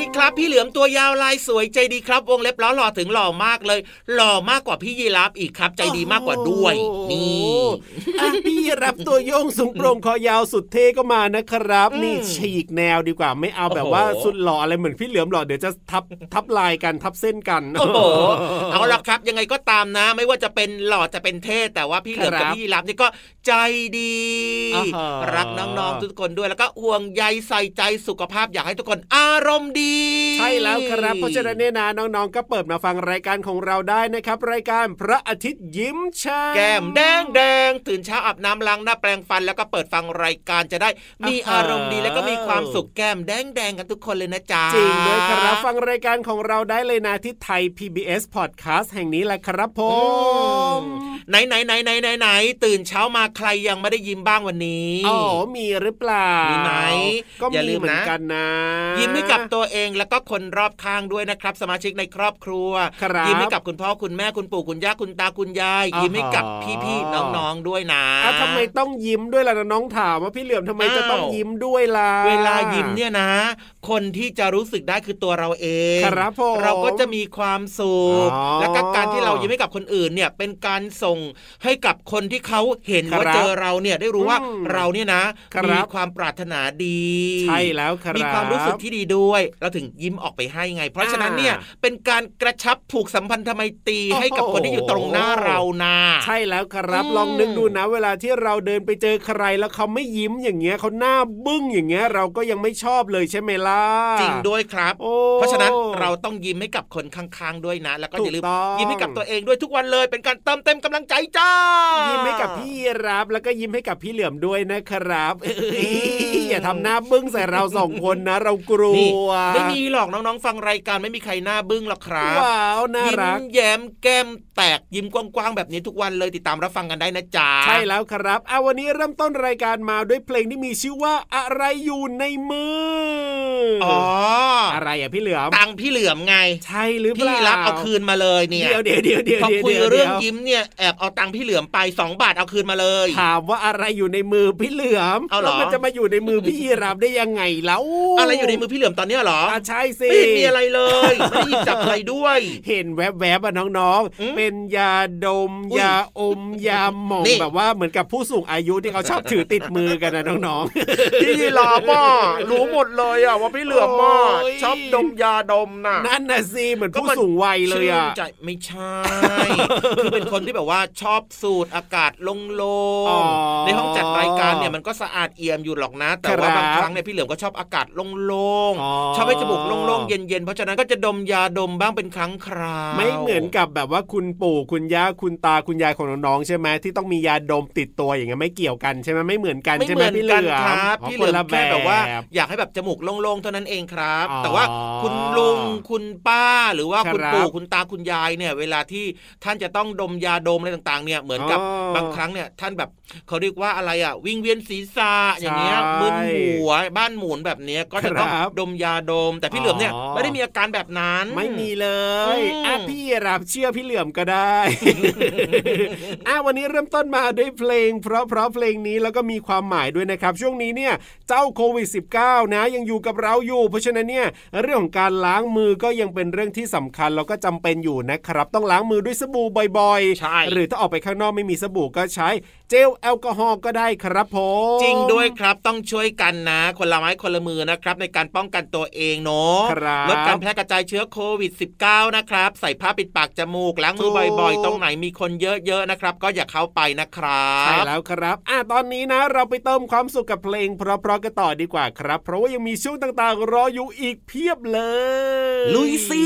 ดีครับ พี่เหลือมตัวยาวลายสวยใจดีครับ วงเล็บล้อหล่อถึงหล่อมากเลย หล่อมากกว่าพี่ยีรับอีกครับ ใจดีมากกว่าด้วยโอ้โหนี่อะพี่รับตัวโยงสูงโปร่งคอยาวสุดเท่ก็มานะครับอืมนี่ฉีกแนวดีกว่าไม่เอาแบบโอ้โหว่าสุดหล่ออะไรเหมือนพี่เหลือมหล่อเดี๋ยวจะทับทับลายกันทับเส้นกันโอ้โหเอาละครับ ยังไงก็ตามนะ ไม่ว่าจะเป็นหล่อจะเป็นเท่แต่ว่าพี่เหลือมครักับบพี่ยีรับนี่ก็ใจดีอ่าฮะรักน้องๆทุกคนด้วยแล้วก็ห่วงใยใส่ใจสุขภาพอยากให้ทุกคนอารมณ์ดีใช่แล้วครับ เพราะฉะนั้นเนี่ยนะน้องๆ ก็เปิดมาฟังรายการของเราได้นะครับ รายการพระอาทิตย์ยิ้มช่างแก้มแดงแดงตื่นเช้าอาบน้ำล้างหน้าแปรงฟัน แล้วก็เปิดฟังรายการจะได้มีอ่าฮะอารมณ์ดีแล้วก็มีความสุขแก้มแดงแดงกันทุกคนเลยนะจ๊ะจริงด้วยครับฟังรายการของเราได้เลยนะที่ไทย PBS Podcast แห่งนี้แหละครับผอืมมไหนไหนไหนไหนไหนไหนตื่นเช้ามาใครยังไม่ได้ยิ้มบ้างวันนี้อ๋อมีหรือเปล่ามีมีไหมก็อย่าลืมีมเหมือนนะกันนะ ยิ้มให้กับตัวเองแล้วก็คนรอบข้างด้วยนะครับ สมาชิกในครอบครัวครับยิ้มให้กับคุณพ่อคุณแม่คุณปู่คุณย่าคุณตาคุณยายอ่าฮะยิ้มให้กับพี่ๆน้องๆด้วยนะอะทำไมต้องยิ้มด้วยล่ะน้องถามว่าพี่เหลือมทำไมจะต้องอ้าวยิ้มด้วยล่ะเวลายิ้มเนี่ยนะ คนที่จะรู้สึกได้คือตัวเราเองครับผมเราก็จะมีความสุขอ๋อแล้วก็การที่เรายิ้มให้กับคนอื่นเนี่ยเป็นการส่งให้กับคนที่เขาเห็นว่าครับเจอเราเนี่ยได้รู้ว่าอืมเราเนี่ยนะครับมีความปรารถนาดี ใช่แล้วครับมีความรู้สึกที่ดีด้วย เราถึงถึงยิ้มออกไปให้ไง เพราะฉะนั้นเนี่ยเป็นการกระชับผูกสัมพันธไมตรีให้กับคนที่อยู่ตรงหน้าเรานะใช่แล้วครับอืมลองนึกดูนะ เวลาที่เราเดินไปเจอใครแล้วเขาไม่ยิ้มอย่างเงี้ยเขาหน้าบึ้งอย่างเงี้ยเราก็ยังไม่ชอบเลยใช่ไหมล่ะจริงด้วยครับโอ้เพราะฉะนั้นเราต้องยิ้มให้กับคนข้างๆด้วยนะ แล้วก็อย่าลืมถูกต้องยิ้มให้กับตัวเองด้วยทุกวันเลย เป็นการเติมเต็มกำลังใจจ้ายิ้มให้กับพี่รับแล้วก็ยิ้มให้กับพี่เหลือมด้วยนะครับเอ้ยมอย่าทำหน้าบึ้งใส่เราสองคนนะ เรากลันี่วไม่มีหรอกน้องๆ ฟังรายการไม่มีใครหน้าบึ้งหรอกครับว้าวน่ายิ้มรักแย้มแก้มแตกยิ้มกว้างๆแบบนี้ทุกวันเลยติดตามรับฟังกันได้นะจ๊ะใช่แล้วครับเอาวันนี้เริ่มต้นรายการมาด้วยเพลงที่มีชื่อว่าอะไรอยู่ในมือออ๋ออะไรอะพี่เหลือมตังค์พี่เหลือมไง ใช่หรือเปพี่ล่ารับเอาคืนมาเลยเนี่ยเดี๋ยวเดี๋ยวเดี๋ยวเดี๋ยวพอเดี๋ยวคุยดี๋วเรื่องดี๋วยิ้มเนี่ยแอบเอาตังค์พี่เหลือมไปสองบาทเอาคืนมาเลย ถามว่าอะไรอยู่ในมือพี่เหลือมเอาเหรอแล้วมันจะมาอยู่ในมือพี่ยีรับได้ยังไงแล้วอะไรอยู่ในมือพี่เหลือมตอนเนี้ยเหรออะใช่สิไม่เห็นมีอะไรเลยไม่ได้หยิบจับอะไรด้วย เห็นแวบๆอะน้องอืมๆเป็นยาดมอุ๊ยยาอมยาหมองนี่แบบว่าเหมือนกับผู้สูงอายุที่เขาชอบถือติดมือกันนะน้องพี่ลาบ้ารู้หมดเลยอะว่าพี่เหลือมอะโอ้ยชอบดมยาดมน่ะๆนั่นน่ะสิเหมือนก็ผู้มันสูงวัยเลยอะชื่นใจไม่ใช่คือเป็นคนที่แบบว่าชอบสูดอากาศโลอ๋องๆในห้องจัดรายการเนี่ยมันก็สะอาดเอี่ยมอยู่หรอกนะ แต่ว่าครับบางครั้งเนี่ยพี่เหลือมก็ชอบอากาศโล่งอ๋อๆชอบให้จมูกโล่งๆเย็นๆเพราะฉะนั้นก็จะดมยาดมบ้างเป็นครั้งคราวไม่เหมือนกับแบบว่าคุณปู่คุณย่าคุณตาคุณยายของน้องๆใช่ไหมที่ต้องมียาดมติดตัวอย่างเงี้ยไม่เกี่ยวกันใช่ไหมไม่เหมือนกันไม่ใช่เหไหมมือนพี่เหกัลืนอมครับอ๋อพี่เหลือมคนละแค่แบบว่าบอยากให้แบบจมูกโล่งๆเท่านั้นเองครับอ๋อแต่ว่าคุณลุงคุณป้าหรือว่าคุณครับปู่คุณตาคุณยายเนี่ย เวลาที่ท่านจะต้องดมยาดมอะไรต่างๆ เนี่ยเหมือนกับอ๋อบางครั้งเนี่ยท่านแบบเขาเรียกว่าอะไรอะวิงเวียนศีรษะอย่างเงี้ยใช่มึนหัวบ้านหมุนแบบเนี้ยก็จะต้องครับดมยาดมแต่พี่เหลือมเนี่ยอ๋อไม่ได้มีอาการแบบนั้น ไม่มีเลยอืมอะพี่รับเชื่อพี่เหลือมก็ได้อะวันนี้เริ่มต้นมาด้วยเพลง เพราะเพราะเพลงนี้แล้วก็มีความหมายด้วยนะครับ ช่วงนี้เนี่ยเจ้าโควิด -19 นะยังอยู่กับเราอยู่ เพราะฉะนั้นเนี่ยเรื่องของการล้างมือก็ยังเป็นเรื่องที่สำคัญแล้วก็จำเป็นอยู่นะครับ ต้องล้างมือด้วยสบู่บ่อยใช่หรือถ้าออกไปข้างนอกไม่มีสบู่ก็ใช้เจลแอลกอฮอล์ก็ได้ครับผมจริงด้วยครับต้องช่วยกันนะ คนละไม้คนละมือนะครับ ในการป้องกันตัวเองเนาะครับลดการแพร่กระจายเชื้อโควิด -19 นะครับ ใส่ผ้าปิดปากจมูกล้างมือถูกบ่อยๆ ตรงไหนมีคนเยอะๆนะครับ ก็อย่าเข้าไปนะครับใช่แล้วครับอะตอนนี้นะเราไปเติมความสุขกับเพลงเพราะๆกันต่อดีกว่าครับ เพราะว่ายังมีช่วงต่างๆ รออยู่อีกเพียบเลย ลุยสิ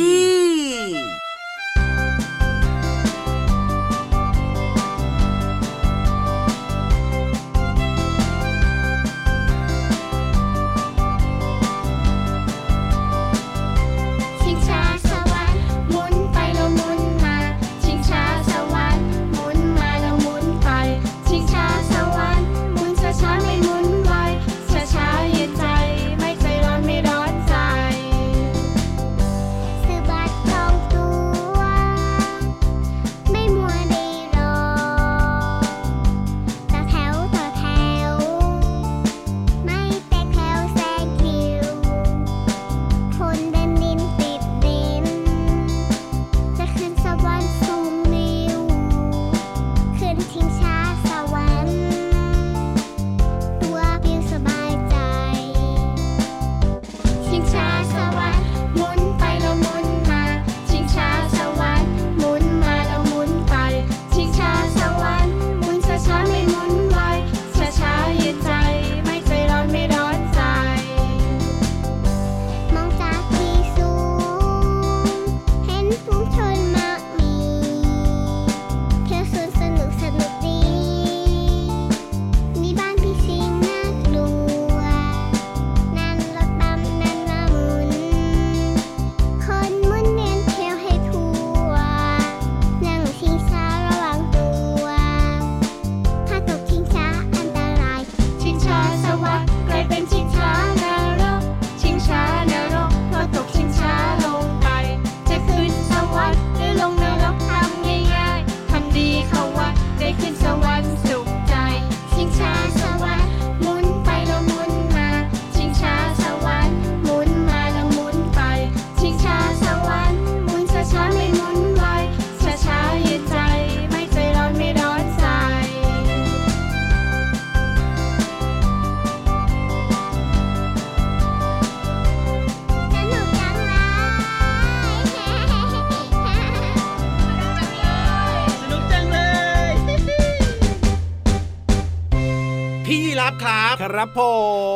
รับครับ ครับผ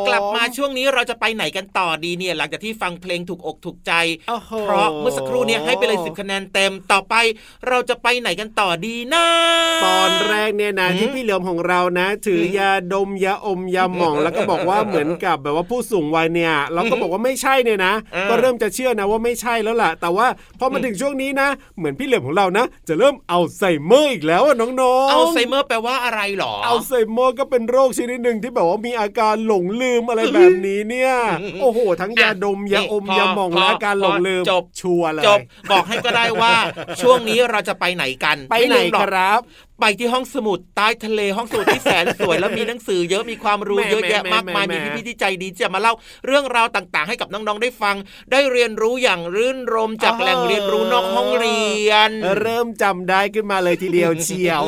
มกลับมาช่วงนี้เราจะไปไหนกันต่อดีเนี่ย หลังจากที่ฟังเพลงถูกอกถูกใจโอ้โหเพราะเมื่อสักครู่เนี่ยให้ไปเลยสิบคะแนนเต็ม ต่อไปเราจะไปไหนกันต่อดีนะ ตอนแรกเนี่ยนะอืมที่พี่เหลือมของเรานะ ถืออยาดมยาอมยาหม่องแล้วก็บอกว่าเหมือนกับแบบว่าผู้สูงวัยเนี่ย เราก็บอกว่าไม่ใช่เนี่ยนะเออก็เริ่มจะเชื่อนะว่าไม่ใช่แล้วล่ะ แต่ว่าพอมาถึงช่วงนี้นะ เหมือนพี่เหลือมของเรานะ จะเริ่มเอาไซเมอร์อีกแล้วอะน้องๆอัลไซเมอร์แปลว่าอะไรหรออัลไซเมอร์ก็เป็นโรคชนิดหนึ่งที่แบบว่ามีอาการหลงลืมอะไรแบบนี้เนี่ย โอ้โห ทั้งยาดมยาอมพอยาหม่องพอและอาการหลงลืมจบชัวร์เลยจบบอกให้ก็ได้ว่า ช่วงนี้เราจะไปไหนกัน ไปไหนม่ลืมรคอกรับไปที่ห้องสมุดใต้ทะเลห้องสมุดที่แสนสวยแล้วมีหนังสือเยอะมีความรู้แหม่เยอะแยะแหม่มากมายแหม่มีพี่ๆที่ใจดีที่จะมาเล่าเรื่องราวต่างๆ ให้กับน้องๆได้ฟัง ได้เรียนรู้อย่างรื่นรมจากแหล่งเรียนรู้นอกห้องเรียน เริ่มจำได้ขึ้นมาเลยทีเดียวเชียว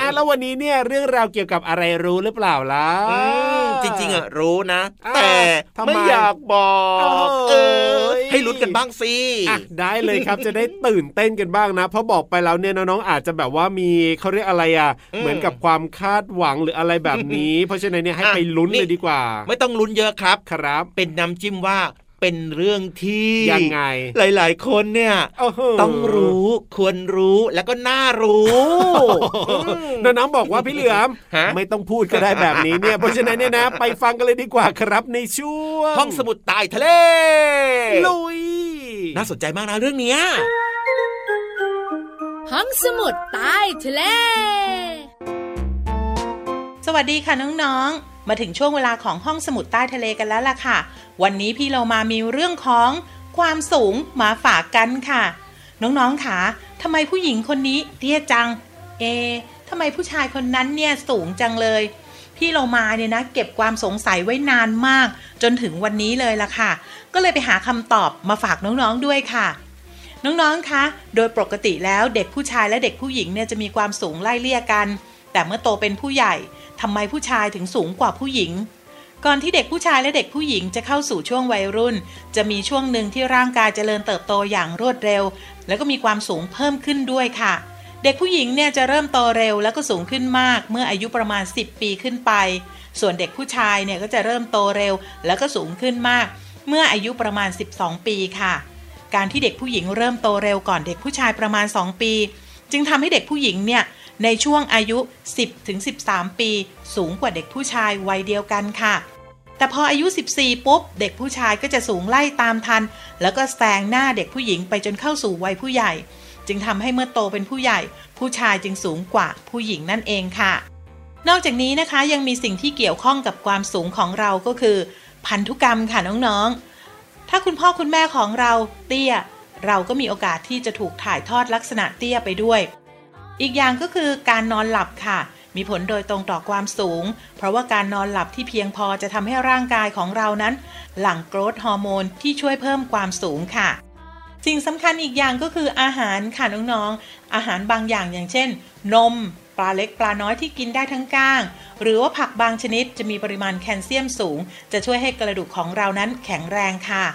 อะแล้ววันนี้เนี่ยเรื่องราวเกี่ยวกับอะไรรู้หรือเปล่าล่ะอืมจริงๆอะรู้นะอ่าแต่ทำไมไม่อยากบอกโอ้เออยให้ลุ้นกันบ้างสิอะได้เลยครับจะได้ตื่นเต้นกันบ้างนะเพราะบอกไปแล้วเนี่ยน้องๆอาจจะแบบว่ามีเขาเรียกอะไรอะ เหมือนกับความคาดหวังหรืออะไรแบบนี้ เพราะฉะนั้นเนี่ยให้ไปลุ้นเลยดีกว่า ไม่ต้องลุ้นเยอะครับครับ เป็นน้ำจิ้มว่าเป็นเรื่องที่ยังไง หลาย ๆ คนเนี่ยโโหต้องรู้ควรรู้แล้วก็น่ารู้น้องๆบอกว่าพี่เหลือมฮะไม่ต้องพูดก็ได้แบบนี้เนี่ยเพราะฉะนั้นเนี่ยนะ ไปฟังกันเลยดีกว่าครับในช่วงห้องสมุดใต้ทะเลลุยน่าสนใจมากนะเรื่องเนี้ย ห้องสมุดใต้ทะเล สวัสดีค่ะน้องๆ มาถึงช่วงเวลาของห้องสมุดใต้ทะเลกันแล้วล่ะค่ะ วันนี้พี่เรามามีเรื่องของความสูงมาฝากกันค่ะ น้องๆค่ะทำไมผู้หญิงคนนี้เตี้ยจัง เอทำไมผู้ชายคนนั้นเนี่ยสูงจังเลย พี่เรามาเนี่ยนะเก็บความสงสัยไว้นานมาก จนถึงวันนี้เลยล่ะค่ะ ก็เลยไปหาคำตอบมาฝากน้องๆด้วยค่ะ น้องๆ คะ โดยปกติแล้วเด็กผู้ชายและเด็กผู้หญิงเนี่ยจะมีความสูงไล่เลี่ยกัน แต่เมื่อโตเป็นผู้ใหญ่ทำไมผู้ชายถึงสูงกว่าผู้หญิง ก่อนที่เด็กผู้ชายและเด็กผู้หญิงจะเข้าสู่ช่วงวัยรุ่น จะมีช่วงหนึ่งที่ร่างกายเจริญเติบโตอย่างรวดเร็ว แล้วก็มีความสูงเพิ่มขึ้นด้วยค่ะ เด็กผู้หญิงเนี่ยจะเริ่มโตเร็วแล้วก็สูงขึ้นมาก เมื่ออายุประมาณ 10 ปีขึ้นไป ส่วนเด็กผู้ชายเนี่ยก็จะเริ่มโตเร็ว แล้วก็สูงขึ้นมาก เมื่ออายุประมาณ 12 ปีค่ะ การที่เด็กผู้หญิงเริ่มโตเร็วก่อนเด็กผู้ชายประมาณ 2 ปี จึงทำให้เด็กผู้หญิงเนี่ยในช่วงอายุ 10ถึง13 ปี สูงกว่าเด็กผู้ชายวัยเดียวกันค่ะ แต่พออายุ 14 ปุ๊บ เด็กผู้ชายก็จะสูงไล่ตามทัน แล้วก็แซงหน้าเด็กผู้หญิงไปจนเข้าสู่วัยผู้ใหญ่ จึงทำให้เมื่อโตเป็นผู้ใหญ่ ผู้ชายจึงสูงกว่าผู้หญิงนั่นเองค่ะ นอกจากนี้นะคะยังมีสิ่งที่เกี่ยวข้องกับความสูงของเราก็คือ พันธุกรรมค่ะน้องๆ ถ้าคุณพ่อคุณแม่ของเราเตี้ย เราก็มีโอกาสที่จะถูกถ่ายทอดลักษณะเตี้ยไปด้วย อีกอย่างก็คือการนอนหลับค่ะ มีผลโดยตรงต่อความสูง เพราะว่าการนอนหลับที่เพียงพอจะทำให้ร่างกายของเรานั้น หลั่งโกรทฮอร์โมนที่ช่วยเพิ่มความสูงค่ะสิ่งสำคัญอีกอย่างก็คืออาหารค่ะน้องๆ อาหารบางอย่างอย่างเช่น นม ปลาเล็กปลาน้อยที่กินได้ทั้งก้าง หรือว่าผักบางชนิดจะมีปริมาณแคลเซียมสูง จะช่วยให้กระดูกของเรานั้นแข็งแรงค่ะ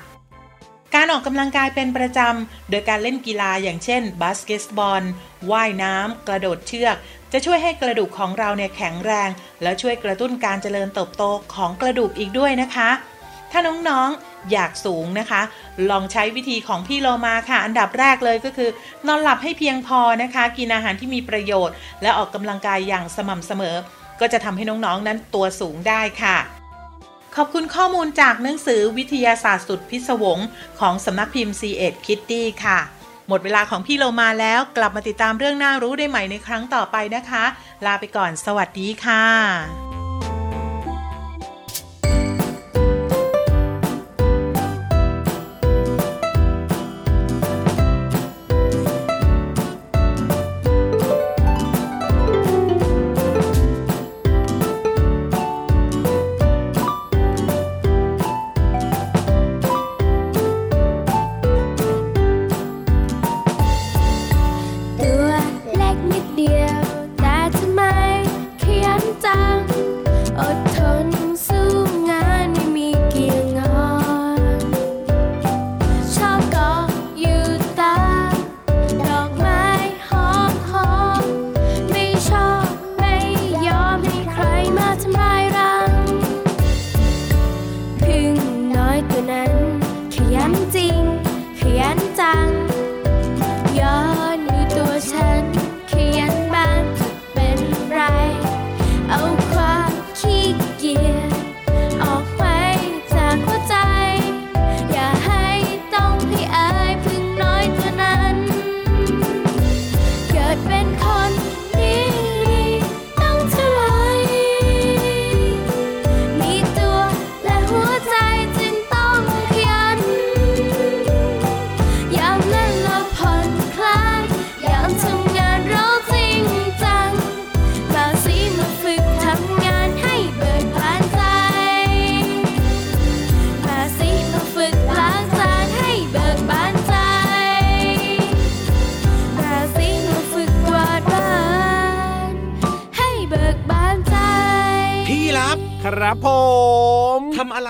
การออกกำลังกายเป็นประจำ โดยการเล่นกีฬาอย่างเช่นบาสเกตบอลว่ายน้ำกระโดดเชือก จะช่วยให้กระดูกของเราเนี่ยแข็งแรง และช่วยกระตุ้นการเจริญเติบโตของกระดูกอีกด้วยนะคะ ถ้าน้องๆ อยากสูงนะคะ ลองใช้วิธีของพี่โลมาค่ะ อันดับแรกเลยก็คือ นอนหลับให้เพียงพอนะคะ กินอาหารที่มีประโยชน์ และออกกำลังกายอย่างสม่ำเสมอ ก็จะทำให้น้องๆนั้นตัวสูงได้ค่ะ ขอบคุณข้อมูลจากหนังสือวิทยาศาสตร์สุดพิศวงของสำนักพิมพ์ c ีเอ็ดคิตตี้ค่ะหมดเวลาของพี่โลมาแล้วกลับมาติดตามเรื่องน่ารู้ได้ใหม่ในครั้งต่อไปนะคะ ลาไปก่อนสวัสดีค่ะ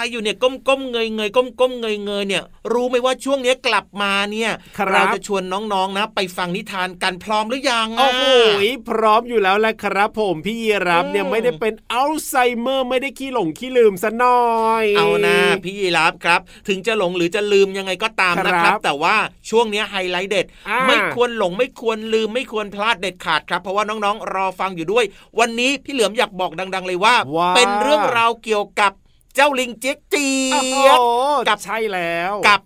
ทำอะไรอยู่เนี่ยก้มก้มเงยเงยก้มก้มเงยเงยเนี่ย รู้ไหมว่าช่วงเนี้ยกลับมาเนี่ยครับเราจะชวนน้องๆนะ ไปฟังนิทานกันพร้อมหรือยังะโอ้โหพร้อมอยู่แล้วแหละครับ ผมพี่ยีรับเนี่ยอืมไม่ได้เป็นอัลไซเมอร์ไม่ได้ขี้หลงขี้ลืมซะหน่อย เอานะพี่ยีรับครับ ถึงจะหลงหรือจะลืมยังไงก็ตามนะคครัรับบแต่ว่าช่วงเนี้ยไฮไลท์เด็ดอ่าไม่ควรหลงไม่ควรลืมไม่ควรพลาดเด็ดขาดครับ เพราะว่าน้องๆ รอฟังอยู่ด้วย วันนี้พี่เหลือมอยากบอกดัง ๆ เลยว่าว่าเป็นเรื่องราวเกี่ยวกับ เจ้าลิงเจ๊กเจีโอ้โหยบกับใช่แล้ว กับกับ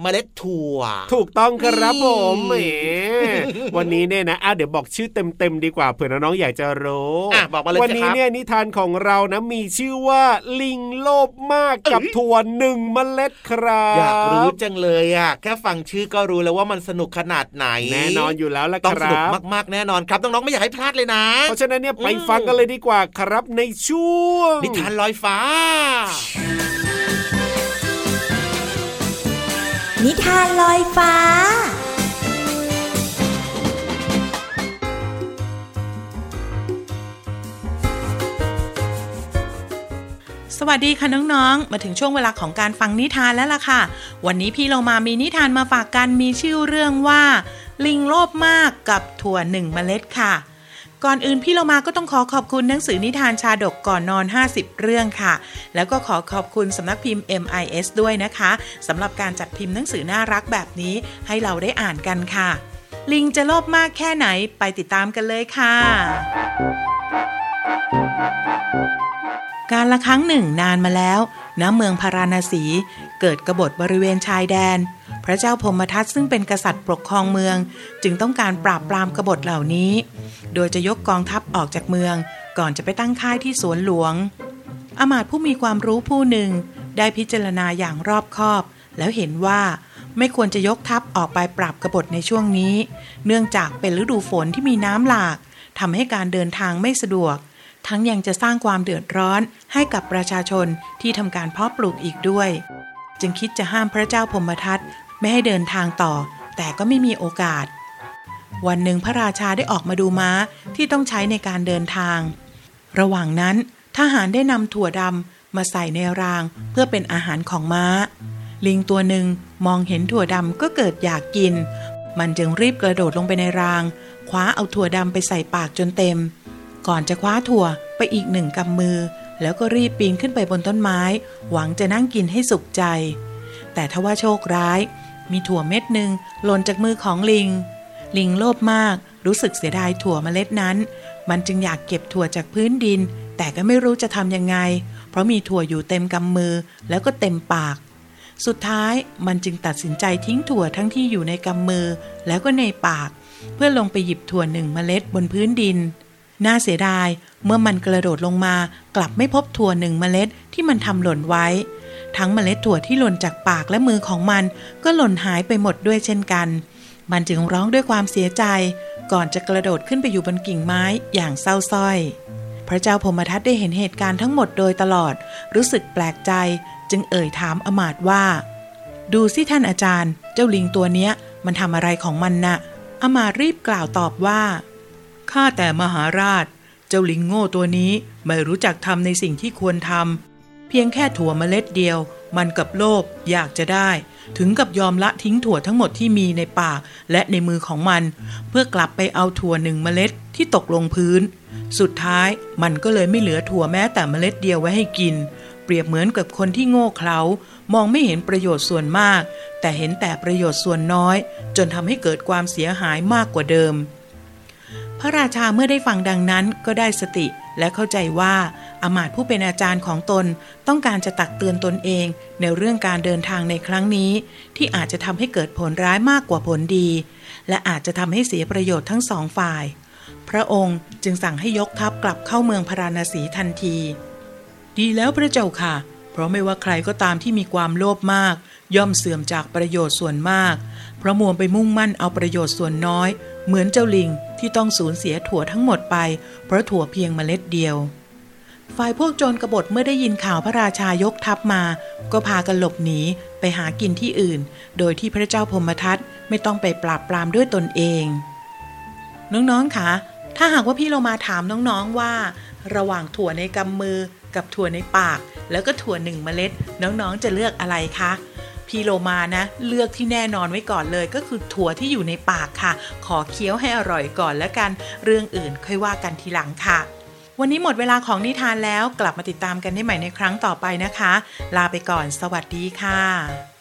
เมล็ดถั่ว ถูกต้องครับผมนี่แหมวันนี้เนี่ยนะอะเดี๋ยวบอกชื่อเต็มๆดีกว่าเผื่อน้องๆอยากจะรู้อะบอกมาเลยวันสินี้ครับเนี่ยนิทานของเรานะมีชื่อว่าลิงโลภมากกับเอ้ยถั่วหนึ่งเมล็ดครับอยากรู้จังเลยอะแค่ฟังชื่อก็รู้แล้วว่ามันสนุกขนาดไหน แน่นอนอยู่แล้วละต้องคสนุกรับมากๆแน่นอนครับน้องๆไม่อยากให้พลาดเลยนะ เพราะฉะนั้นเนี่ยไปอืมฟังกันเลยดีกว่าครับในช่วงนิทานลอยฟ้า นิทานลอยฟ้า สวัสดีค่ะน้องๆ มาถึงช่วงเวลาของการฟังนิทานแล้วล่ะค่ะ วันนี้พี่เรามามีนิทานมาฝากกันมีชื่อเรื่องว่า ลิงโลภมากกับถั่วหนึ่งเมล็ดค่ะ ก่อนอื่นพี่เรามาก็ต้องขอขอบคุณหนังสือนิทานชาดกก่อนนอน 50 เรื่องค่ะ แล้วก็ขอขอบคุณสำนักพิมพ์ MIS ด้วยนะคะสำหรับการจัดพิมพ์หนังสือน่ารักแบบนี้ให้เราได้อ่านกันค่ะ ลิงจะโลภมากแค่ไหนไปติดตามกันเลยค่ะ การละครั้งหนึ่งนานมาแล้วณเมืองพาราณสี เกิดกบฏบริเวณชายแดน พระเจ้าพมทัตซึ่งเป็นกษัตริย์ปกครองเมือง จึงต้องการปราบปรามกบฏเหล่านี้ โดยจะยกกองทัพออกจากเมือง ก่อนจะไปตั้งค่ายที่สวนหลวง อมาตย์ผู้มีความรู้ผู้หนึ่ง ได้พิจารณาอย่างรอบคอบ แล้วเห็นว่าไม่ควรจะยกทัพออกไปปราบกบฏในช่วงนี้ เนื่องจากเป็นฤดูฝนที่มีน้ำหลากทำให้การเดินทางไม่สะดวก ทั้งยังจะสร้างความเดือดร้อนให้กับประชาชนที่ทำการเพาะปลูกอีกด้วย จึงคิดจะห้ามพระเจ้าพมทัต ไม่ให้เดินทางต่อ แต่ก็ไม่มีโอกาส วันหนึ่งพระราชาได้ออกมาดูม้าที่ต้องใช้ในการเดินทาง ระหว่างนั้นทหารได้นำถั่วดำมาใส่ในรางเพื่อเป็นอาหารของม้า ลิงตัวหนึ่งมองเห็นถั่วดำก็เกิดอยากกิน มันจึงรีบกระโดดลงไปในราง คว้าเอาถั่วดำไปใส่ปากจนเต็ม ก่อนจะคว้าถั่วไปอีกหนึ่งกำมือ แล้วก็รีบปีนขึ้นไปบนต้นไม้ หวังจะนั่งกินให้สุขใจ แต่ทว่าโชคร้าย มีถั่วเม็ดหนึ่งหล่นจากมือของลิง ลิงโลภมากรู้สึกเสียดายถั่วเมล็ดนั้น มันจึงอยากเก็บถั่วจากพื้นดิน แต่ก็ไม่รู้จะทำยังไง เพราะมีถั่วอยู่เต็มกำมือแล้วก็เต็มปาก สุดท้ายมันจึงตัดสินใจทิ้งถั่วทั้งที่อยู่ในกำมือแล้วก็ในปาก เพื่อลงไปหยิบถั่วหนึ่งเมล็ดบนพื้นดิน น่าเสียดายเมื่อมันกระโดดลงมากลับไม่พบถั่วหนึ่งเมล็ดที่มันทำหล่นไว้ ทั้งเมล็ดถั่วที่หล่นจากปากและมือของมัน ก็หล่นหายไปหมดด้วยเช่นกัน มันจึงร้องด้วยความเสียใจ ก่อนจะกระโดดขึ้นไปอยู่บนกิ่งไม้อย่างเศร้าส้อย พระเจ้าพมทัตได้เห็นเหตุการณ์ทั้งหมดโดยตลอด รู้สึกแปลกใจ จึงเอ่ยถามอมาตว่า ดูสิท่านอาจารย์ เจ้าลิงตัวเนี้ย มันทำอะไรของมันน่ะอมาตรีบกล่าวตอบว่าข้าแต่มหาราช เจ้าลิงโง่ตัวนี้ไม่รู้จักทำในสิ่งที่ควรทำ เพียงแค่ถั่วเมล็ดเดียว มันกับโลภอยากจะได้ ถึงกับยอมละทิ้งถั่วทั้งหมดที่มีในปากและในมือของมัน เพื่อกลับไปเอาถั่วหนึ่งเมล็ดที่ตกลงพื้น สุดท้ายมันก็เลยไม่เหลือถั่วแม้แต่เมล็ดเดียวไว้ให้กิน เปรียบเหมือนกับคนที่โง่เขลามองไม่เห็นประโยชน์ส่วนมาก แต่เห็นแต่ประโยชน์ส่วนน้อย จนทำให้เกิดความเสียหายมากกว่าเดิม พระราชาเมื่อได้ฟังดังนั้นก็ได้สติ และเข้าใจว่าอามาตผู้เป็นอาจารย์ของตนต้องการจะตักเตือนตนเองในเรื่องการเดินทางในครั้งนี้ ที่อาจจะทำให้เกิดผลร้ายมากกว่าผลดี และอาจจะทำให้เสียประโยชน์ทั้งสองฝ่าย พระองค์จึงสั่งให้ยกทัพกลับเข้าเมืองพาราณสีทันที ดีแล้วพระเจ้าค่ะ เพราะไม่ว่าใครก็ตามที่มีความโลภมาก ย่อมเสื่อมจากประโยชน์ส่วนมาก เพราะมัวไปมุ่งมั่นเอาประโยชน์ส่วนน้อย เหมือนเจ้าลิง ที่ต้องสูญเสียถั่วทั้งหมดไป เพราะถั่วเพียงเมล็ดเดียว ฝ่ายพวกโจรกบฏเมื่อได้ยินข่าวพระราชายกทัพมา ก็พากันหลบหนีไปหากินที่อื่น โดยที่พระเจ้าพมทัตไม่ต้องไปปราบปรามด้วยตนเอง น้องๆคะถ้าหากว่าพี่เรามาถามน้องๆว่า ระหว่างถั่วในกำมือกับถั่วในปาก แล้วก็ถั่วหนึ่งเมล็ด น้องๆจะเลือกอะไรคะ พี่โลมานะ เลือกที่แน่นอนไว้ก่อนเลยก็คือถั่วที่อยู่ในปากค่ะ ขอเคี้ยวให้อร่อยก่อนแล้วกัน เรื่องอื่นค่อยว่ากันทีหลังค่ะ วันนี้หมดเวลาของนิทานแล้วกลับมาติดตามกันได้ใหม่ในครั้งต่อไปนะคะ ลาไปก่อน สวัสดีค่ะ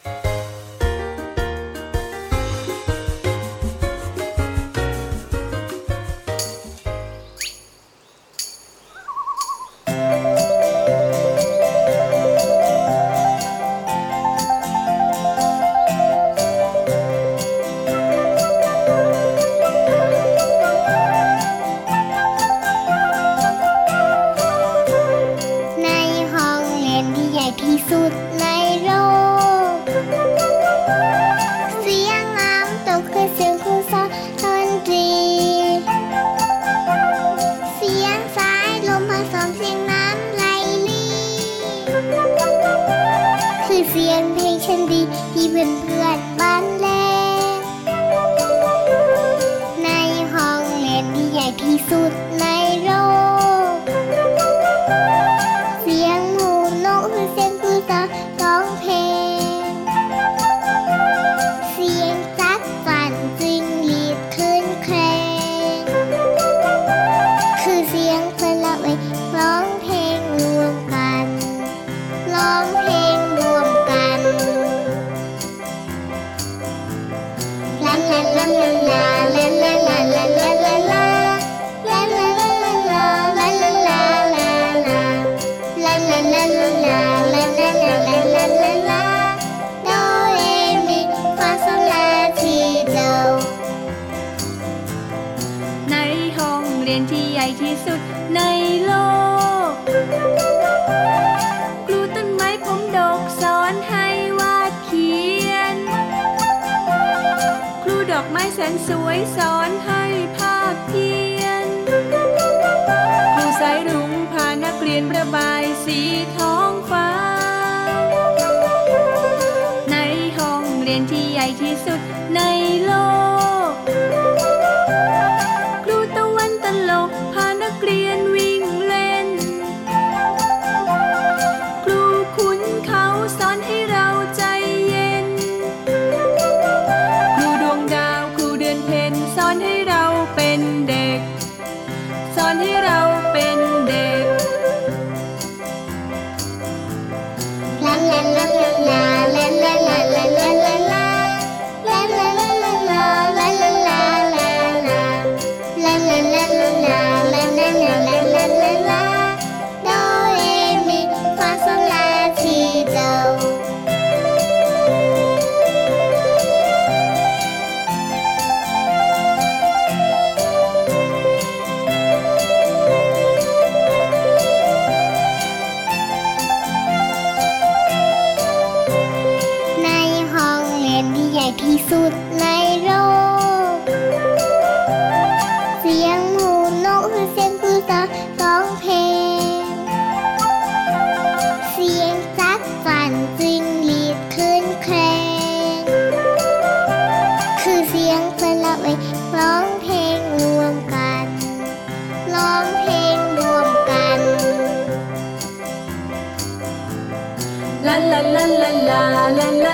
เสียงเพลงฉันดีที่เพื่อนเพื่อนบ้านแลในห้องเรียนที่ใหญ่ที่สุด สุดในโลก ครูต้นไม้ผมดกสอนให้วาดเขียน ครูดอกไม้แสนสวยสอนให้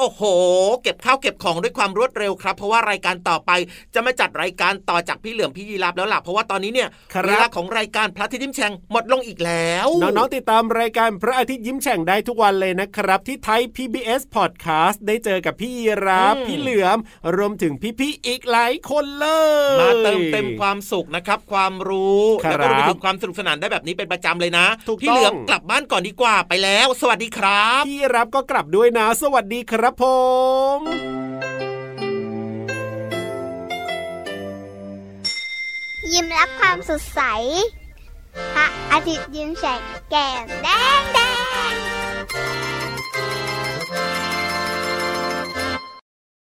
โอ้โห เก็บข้าวเก็บของด้วยความรวดเร็วครับ เพราะว่ารายการต่อไปจะมาจัดรายการต่อจากพี่เหลือมพี่ยีรับแล้วล่ะเพราะว่าตอนนี้เนี่ยครับเวลาของรายการพระอาทิตย์ยิ้มแฉ่งหมดลงอีกแล้วน้องๆติดตามรายการพระอาทิตย์ยิ้มแฉ่งได้ทุกวันเลยนะครับ ที่ไทย PBS Podcast ได้เจอกับพี่ยีรับอืมพี่เหลือมรวมถึงพี่ๆอีกหลายคนเลยมาเติมเต็มความสุขนะครับ ความรู้ครับแล้วก็รวมไปถึงความสนุกสนานได้แบบนี้เป็นประจำเลยนะถูกต้องพี่เหลือมกลับบ้านก่อนดีกว่าไปแล้ว สวัสดีครับพี่รับก็กลับด้วยนะ สวัสดีครับผมยิ้มรับความสดใส พระอาทิตย์ยิ้มแฉกแก้มแดงแดง